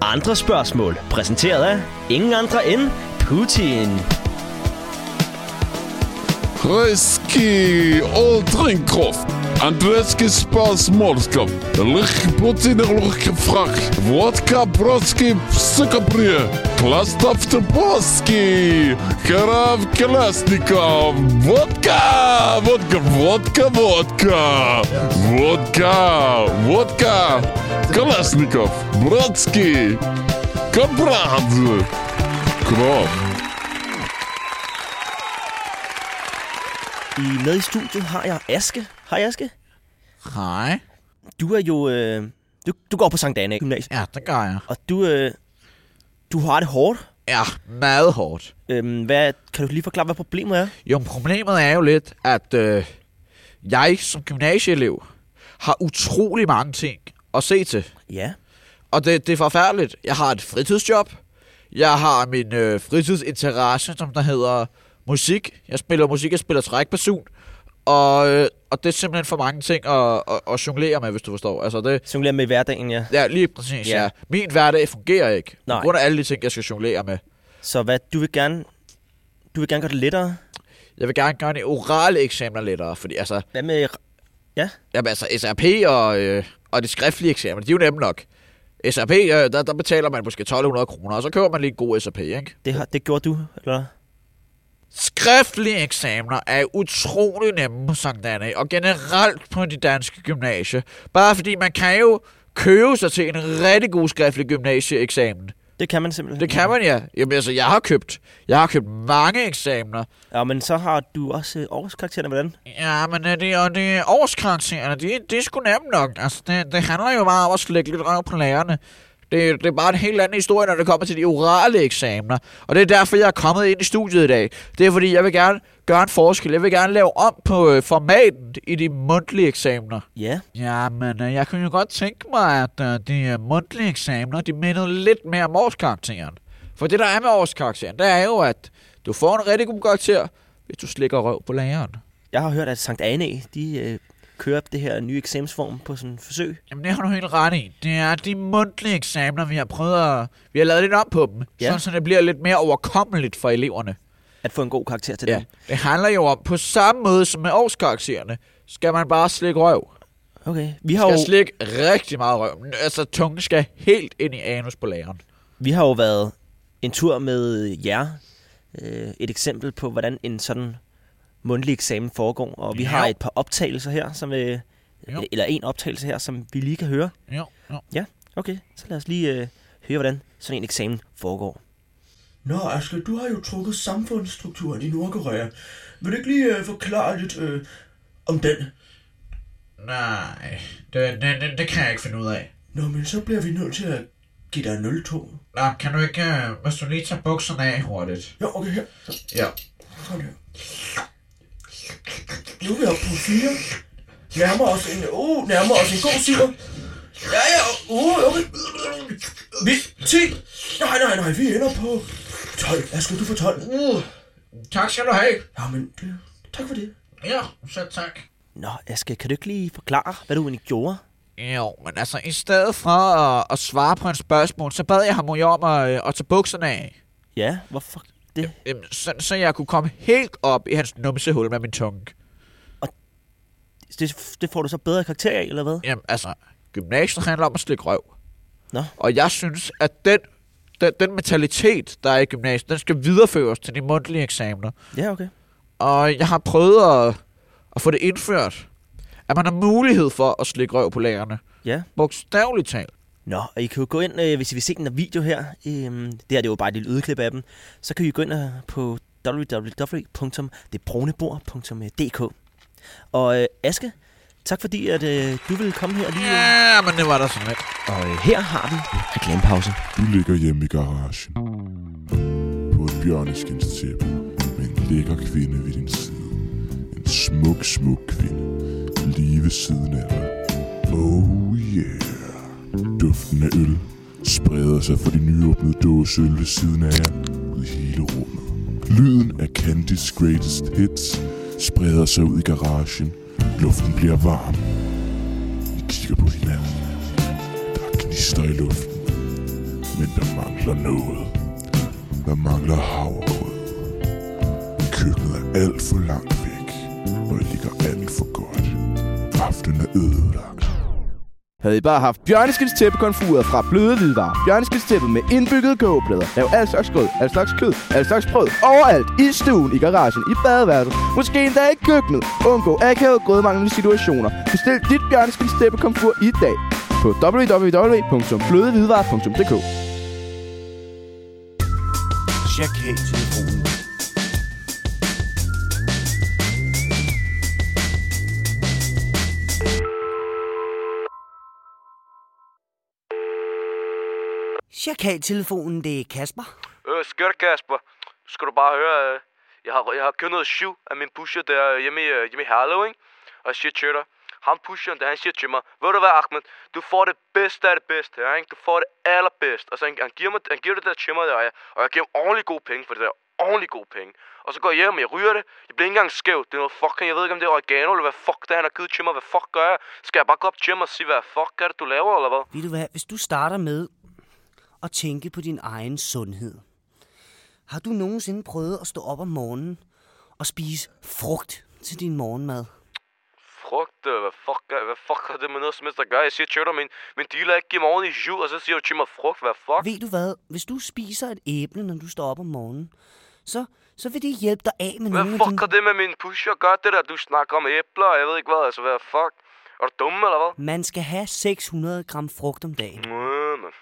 Andre spørgsmål, præsenteret af ingen andre end Putin. Rejski Oldrinkroft. Андреевский спас Морсков. Лыхпутинер лыхфрак. Водка броски псыкоприя. Кластов Топоский. Харав Классников. Водка! Водка, водка, водка. Водка, водка. Классников. Бродский. Кабрадзе. Kram. I med i studiet har jeg Aske Hej Aske. Hej. Du er jo... Øh, du, du går på Sankt Anne Gymnasium, Ja, det gør jeg. og du, øh, du har det hårdt. Ja, meget hårdt. Øhm, hvad, kan du lige forklare, hvad problemet er? Jo, problemet er jo lidt, at øh, jeg som gymnasieelev har utrolig mange ting at se til. Ja. Og det, det er forfærdeligt. Jeg har et fritidsjob. Jeg har min øh, fritidsinteresse, som der hedder musik. Jeg spiller musik, jeg spiller trækperson. Og, øh, og det er simpelthen for mange ting at, at, at jonglere med, hvis du forstår. Altså det, Jonglere med i hverdagen, ja. ja, lige præcis, Ja. ja. Min hverdag fungerer ikke. Nej. På grund af alle de ting, jeg skal jonglere med. Så hvad, du vil gerne... Du vil gerne gøre det lettere. Jeg vil gerne gøre de orale eksamener lettere, fordi altså, Hvad med... Ja, Jamen altså, SRP og, øh, og de skriftlige eksamener, de er jo nemme nok. SRP, øh, der, der betaler man måske 1200 kroner, og så køber man lige en god SRP, ikke? det, har, det gjorde du, eller? Skriftlige eksamener er utrolig nemme, sådan der, og generelt på de danske gymnasier. Bare fordi man kan jo købe sig til en rigtig god skriftlig gymnasieeksamen. Det kan man simpelthen. Det kan man, ja. Jamen altså, jeg har købt, jeg har købt mange eksamener. Ja, men så har du også øh, årskaraktererne, hvordan? Ja, men øh, det, og det er årskaraktererne, det, det er sgu nemt nok. Altså, det, det handler jo bare om at slække lidt røv på lærerne. Det, det er bare en helt anden historie, når det kommer til de orale eksamener. Og det er derfor, jeg er kommet ind i studiet i dag. Det er fordi, jeg vil gerne gøre en forskel. Jeg vil gerne lave om på øh, formaten i de mundtlige eksamener. Ja. Ja, men øh, jeg kunne jo godt tænke mig, at øh, de øh, mundtlige eksamener, de mindede lidt mere om årskarakteren. For det, der er med årskarakteren, det er jo, at du får en rigtig god karakter, hvis du slikker røv på læreren. Jeg har hørt, at Sankt Anne, de øh, kører det her nye eksamensform på sådan en forsøg. Jamen, det har du helt ret i. Det er de mundtlige eksamener, vi har prøvet at... Vi har lavet lidt om på dem, Ja. ja. sådan, så det bliver lidt mere overkommeligt for eleverne. At få en god karakter til Ja. dem. Det handler jo om, på samme måde som med årskaraktererne, skal man bare slikke røv. Okay. Vi har, Skal jo, slikke rigtig meget røv. Altså, tungen skal helt ind i anus på læreren. vi har jo været en tur med jer. Øh, et eksempel på, hvordan en sådan mundtlig eksamen foregår. Og vi Ja. har et par optagelser her, som øh, Jo. eller en optagelse her, som vi lige kan høre. Jo, jo. Okay, så lad os lige øh, høre, hvordan sådan en eksamen foregår. Nå, Asle, du har jo trukket samfundsstrukturen i Nordkorea. Vil du ikke lige øh, forklare lidt øh, om den? Nej, det, det, det, det kan jeg ikke finde ud af. Nå, men så bliver vi nødt til at give dig 0-2. Nå, kan du ikke... øh, Hvis du lige tager bukserne af hurtigt. Ja, okay, her. Ja. Sådan her. Nu er vi oppe på 4. Nærmer os en, uh, nærmer os en god syver. Ja, ja, uh, okay. Vi, 10. Nej, nej, nej, vi ender på 12. Asle, du får 12. Uh, tak skal du have. Ja, men det, tak for det. Ja, så tak. Nå, Aske, kan du ikke lige forklare, hvad du egentlig gjorde? Jo, men altså, i stedet for at, at svare på en spørgsmål, så bad jeg ham jo om at, øh, at tage bukserne af. Ja, hvorfor det? Øhm, Så, så jeg kunne komme helt op i hans numsehul med min tunge. det? Det får du så bedre karakter af, eller hvad? Jamen, altså, gymnasiet handler om at slikke røv. Nå. Og jeg synes, at den, den, den mentalitet, der er i gymnasiet, den skal videreføres til de mundtlige eksamener. Ja, okay. Og jeg har prøvet at, at få det indført, at man har mulighed for at slikke røv på lærerne. Ja. Bogstaveligt talt. Nå, og I kan jo gå ind, øh, hvis I vil se den her video her, øhm, det her det er jo bare et lille udklip af den, så kan I gå ind øh, på www.detbrunebord.dk Og øh, Aske, tak fordi at øh, du ville komme her lige. Øh, Ja, men det var da sådan lidt. og øh, her har vi reklamepause. Du ligger hjemme i garagen. På et bjørneskindstæppe med en lækker kvinde ved din side. En smuk, smuk kvinde. Lige ved siden af dig. Oh yeah. Duften af øl spreder sig fra de nyåbnede dåseøl ved siden af jer ud i hele rummet. Lyden af Candy's Greatest Hits spreder sig ud i garagen. Luften bliver varm. I kigger på hinanden. Der er gnister i luften. Men der mangler noget. Der mangler havregrød. Køkkenet er alt for langt væk, og det ligger alt for godt. Aftenen er ødelagt. Havde I bare haft Bjørneskins tæppekonfuret fra Bløde hvidevarer, Bjørneskins tæppe med indbyggede kogeplader. Lav al slags grød, al slags kød, al slags brød. Overalt. I stuen, i garagen, i badeværelset. Måske endda i køkkenet. Undgå akavet grødmanglende situationer. Bestil dit Bjørneskins tæppekomfur i dag på www.blødehvidvarer.dk Chakal-telefonen. Chakal-telefonen, det er Kasper. Øh, skørt Kasper. Nu skal du bare høre, øh, jeg har, jeg har købt noget syv af min pusher der øh, hjemme i, øh, hjemme i Herlev, ikke? Og jeg siger til dig, ham pusheren der, han siger til mig, ved du hvad Ahmed, du får det bedste af det bedste her, ikke? Du får det allerbedste. Og så han, han, giver, mig, han giver det der til mig der, og jeg, og jeg giver ham ordentlig gode penge for det der. Ordentlig gode penge. Og så går jeg hjem, og jeg ryger det. Jeg bliver ikke engang skæv. Det er noget fucking, jeg ved ikke om det er oregano, eller hvad fuck det er, han har givet til mig. Hvad fuck gør jeg? Skal jeg bare gå op til ham og sige, hvad fuck er det, du laver, eller hvad? Ved du hvad, hvis du starter med at tænke på din egen sundhed. Har du nogensinde prøvet at stå op om morgenen og spise frugt til din morgenmad? Frugt, øh, hvad fuck, hvad fuck har det med noget som helst at gøre? Jeg siger til dig, min, min dealer er ikke i morgen i jul, og så siger du til mig frugt, hvad fuck? Ved du hvad, hvis du spiser et æble, når du står op om morgenen, så, så vil det hjælpe dig af med Hvad nogle af fuck dine... har det med min pusher at gøre, det der? Du snakker om æbler, og jeg ved ikke hvad, altså hvad fuck? Er du dum, eller hvad? Man skal have 600 gram frugt om dagen. Man.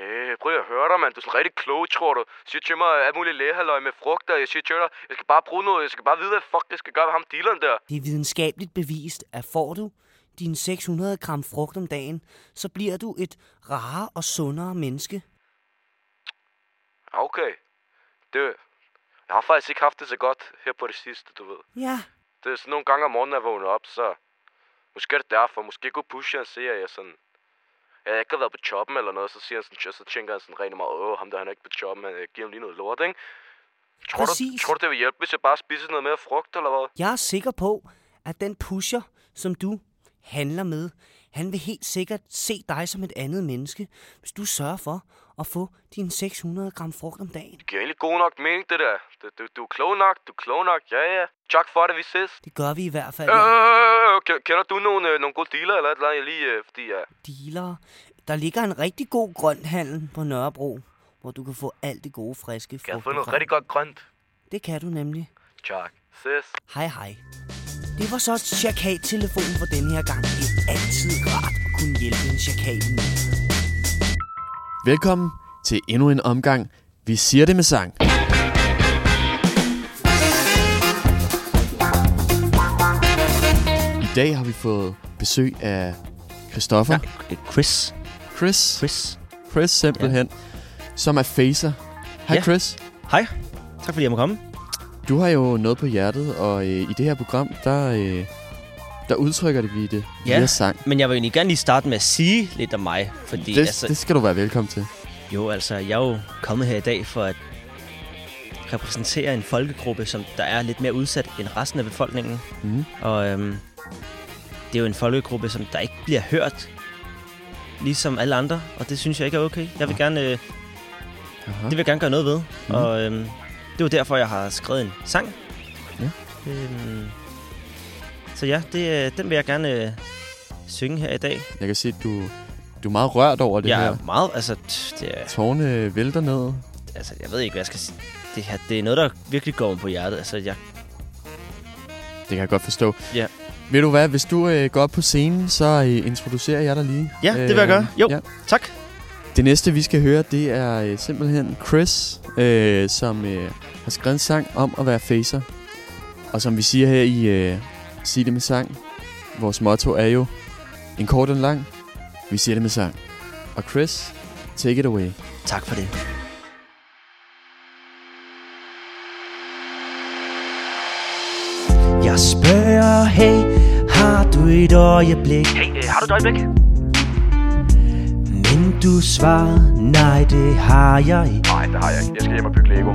Okay, prøv at høre dig, mand. Du er sådan rigtig klog, tror du. Siger til mig alt muligt lægehalløj med frugter. Jeg siger til dig, jeg skal bare bruge noget. Jeg skal bare vide, hvad fuck jeg skal gøre ved ham dealeren der. Det er videnskabeligt bevist, at får du dine 600 gram frugt om dagen, så bliver du et rarere og sundere menneske. Okay. Det, jeg har faktisk ikke haft det så godt her på det sidste, du ved. Ja, Det er sådan nogle gange om morgenen, jeg vågner op, så... Måske er det derfor. Måske kunne pushe og se, at jeg sådan... Jeg ikke har været på choppen eller noget, så siger han sådan, så tænker han sådan rent meget, åh, ham der han er ikke på choppen, han jeg giver ham lige noget lort, ikke? Tror du, tror du, det vil hjælpe, hvis jeg bare spiser noget mere frugt, eller hvad? jeg er sikker på, at den pusher, som du handler med, han vil helt sikkert se dig som et andet menneske, hvis du sørger for at få dine 600 gram frugt om dagen. Det giver egentlig god nok mening, det der. Du, du, du er klog nok, du er klog nok, ja ja. Tak for det, vi ses. Det gør vi i hvert fald. Øh, Ja. øh, øh, kender du nogle, øh, nogle gode dealer eller et eller andet, lige, øh, fordi ja. Dealer. Der ligger en rigtig god grønthandel på Nørrebro, hvor du kan få alt det gode, friske Kan jeg frugt. få og noget rigtig godt grønt? Det kan du nemlig. Tak. Ses. Hej hej. Det var så Chakal-telefonen for denne her gang. Det er altid rart at kunne hjælpe en chakal. Velkommen til endnu en omgang. Vi siger det med sang. I dag har vi fået besøg af Christoffer. Ja, Chris. Chris. Chris. Chris simpelthen. Som er facer. Hej Ja. Chris. Hej. Tak fordi jeg må komme. Du har jo noget på hjertet, og øh, i det her program, der, øh, der udtrykker det vi det Ja. via sang. Men jeg vil egentlig gerne lige starte med at sige lidt om mig. Fordi Det, altså, det skal du være velkommen til. jo, altså, jeg er jo kommet her i dag for at repræsentere en folkegruppe, som der er lidt mere udsat end resten af befolkningen. Mm. Og øhm, det er jo en folkegruppe, som der ikke bliver hørt, ligesom alle andre. Og det synes jeg ikke er okay. Jeg vil gerne, øh, Aha. det vil jeg gerne gøre noget ved. Mm. Og øhm, det var derfor, jeg har skrevet en sang. Ja. Øhm, så ja, det, øh, den vil jeg gerne øh, synge her i dag. Jeg kan se, at du, du er meget rørt over det jeg her. er meget, altså, det er, Tårne vælter ned. altså, jeg ved ikke, hvad jeg skal sige. Det her, det er noget, der virkelig går på hjertet. Altså, jeg, Det kan jeg godt forstå. Ja. Ved du hvad, hvis du øh, går op på scenen, så øh, introducerer jeg dig lige. Ja, det vil jeg gøre. Jo. Ja. tak. Det næste, vi skal høre, det er øh, simpelthen Chris, øh, som øh, har skrevet en sang om at være facer. Og som vi siger her i øh, Sig det med sang, vores motto er jo en kort og en lang. Vi siger det med sang. Og Chris, take it away. Tak for det. Jeg spørger, hey, har du et øjeblik? Hey, øh, har du et øjeblik? Men du svarer, nej, det har jeg ikke. Nej, det har jeg ikke. Jeg skal hjem og bygge Lego.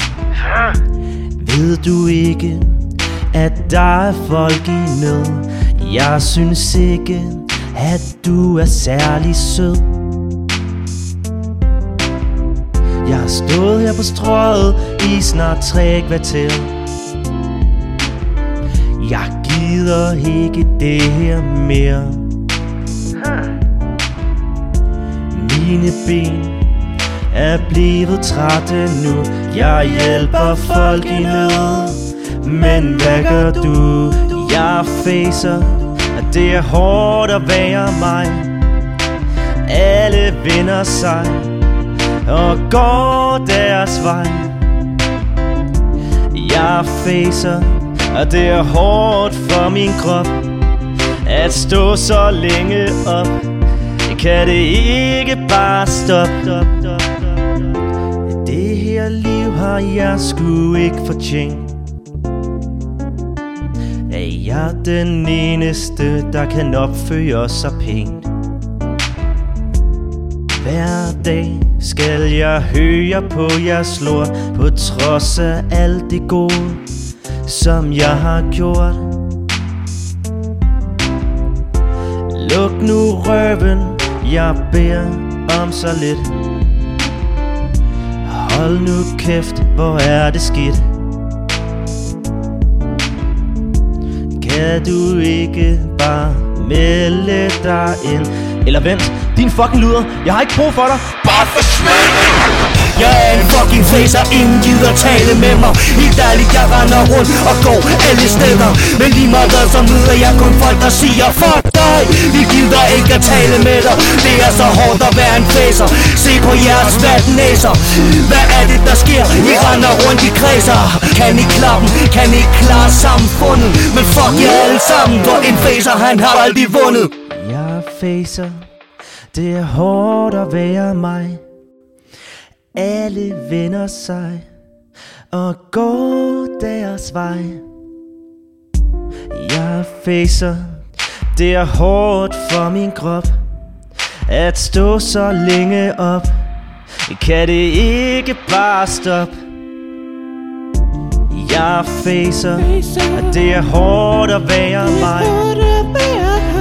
Ved du ikke, at der er folk i nød? Jeg synes ikke, at du er særlig sød. har stået her på strøget i snart tre kvarter Jeg gider ikke det her mere Mine ben er blevet trætte nu Jeg hjælper folk i nød men hvad gør du? Jeg facer at det er hårdt at være mig. Alle vinder sig Og går deres vej. Jeg facer at det er hårdt for min krop At stå så længe op. Kan det ikke bare stoppe? Det her liv har jeg sgu ikke fortjent er den eneste, der kan opføre sig pænt. Hver dag skal jeg høre på jeres lort På trods af alt det gode, som jeg har gjort. Luk nu røven, jeg beder om så lidt. Hold nu kæft, hvor er det skidt. Kan du ikke bare melde dig ind? Eller vent, din fucking luder. Jeg har ikke brug for dig. Bare forsvind. Jeg er en fucking facer, ingen gider tale med mig. Helt ærligt, jeg render rundt og går alle steder. Men lige meget hvad, så møder jeg kun folk, der siger Fuck vi gider ikke at tale med dig. Det er så hårdt at være en fæser Se på jeres vatnæser Hvad er det, der sker? I render rundt i kredser. Kan I klappen? Kan I klare samfundet? Men fuck jer alle sammen, for en fæser han har aldrig vundet. Jeg er fæser Det er hårdt at være mig. Alle vender sig Og går deres vej. Jeg facer. Det er hårdt for min krop At stå så længe op. Kan det ikke bare stoppe? Jeg facer At det er hårdt at være mig.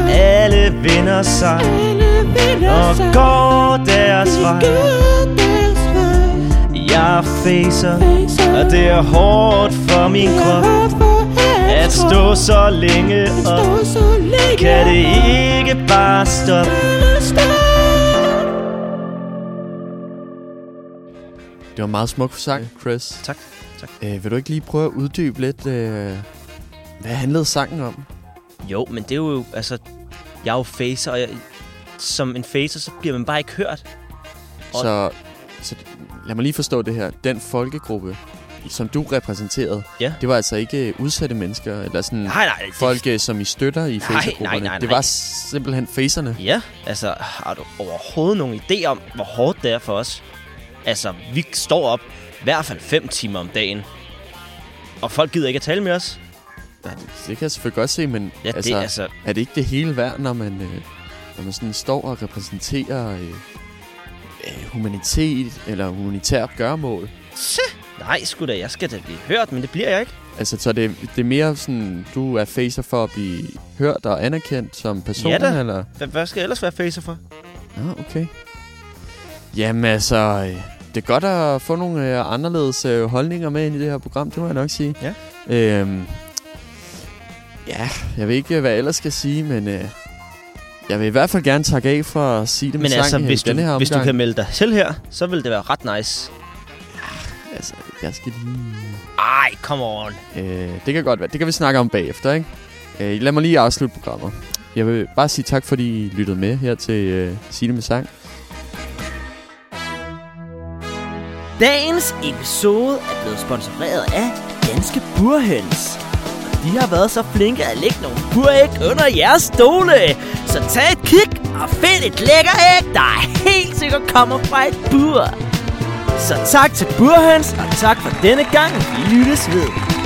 alle vinder sig og går deres vej. Jeg facer, og det er hårdt for min krop At stå så længe op Kan det ikke bare stoppe Det var meget smuk sang, Chris. Tak, tak. Øh, vil du ikke lige prøve at uddybe lidt, øh, hvad handlede sangen om? Jo, men det er jo, altså Jeg er jo facer, og jeg, som en facer, så bliver man bare ikke hørt Og- Så, så lad mig lige forstå det her. Den folkegruppe, som du repræsenterede, Ja. det var altså ikke udsatte mennesker, eller sådan Nej, nej, det- folk, øh, som I støtter i Nej, nej, facergrupperne. nej, Det nej. var simpelthen facerne. Ja, altså har du overhovedet nogen idé om, hvor hårdt det er for os? Altså, vi står op i hvert fald 5 timer om dagen. Og folk gider ikke at tale med os. Ja, det, det kan jeg selvfølgelig godt se, men Ja, det altså, er altså... er det ikke det hele værd, når man, øh, når man sådan står og repræsenterer øh, øh, humanitet eller humanitært gørmål? Se, nej, sgu da, jeg skal da blive hørt, men det bliver jeg ikke. Altså, så det, det er mere sådan, du er facer for at blive hørt og anerkendt som person, Ja da. eller? Hvad, hvad skal jeg ellers være facer for? Ja, okay. Jamen altså, det er godt at få nogle øh, anderledes øh, holdninger med ind i det her program, det må jeg nok sige. Ja. Øhm, ja, jeg ved ikke, hvad jeg ellers skal sige, men øh, jeg vil i hvert fald gerne takke af for at sige det med Men altså, sang hvis i denne her du, hvis du kan melde dig selv her, så vil det være ret nice. Altså, jeg skal lige... Ej, come on. Øh, det kan godt være. Det kan vi snakke om bagefter, ikke? Øh, lad mig lige afslutte programmet. Jeg vil bare sige tak, fordi I lyttede med her til øh, Sige det med sang. Dagens episode er blevet sponsoreret af Danske Burhøns. Og de har været så flinke at lægge nogle buræg under jeres stole. Så tag et kig og find et lækker æg, der helt sikkert kommer fra et bur. Så tak til Burhans, og tak for denne gang. Vi lyttes ved.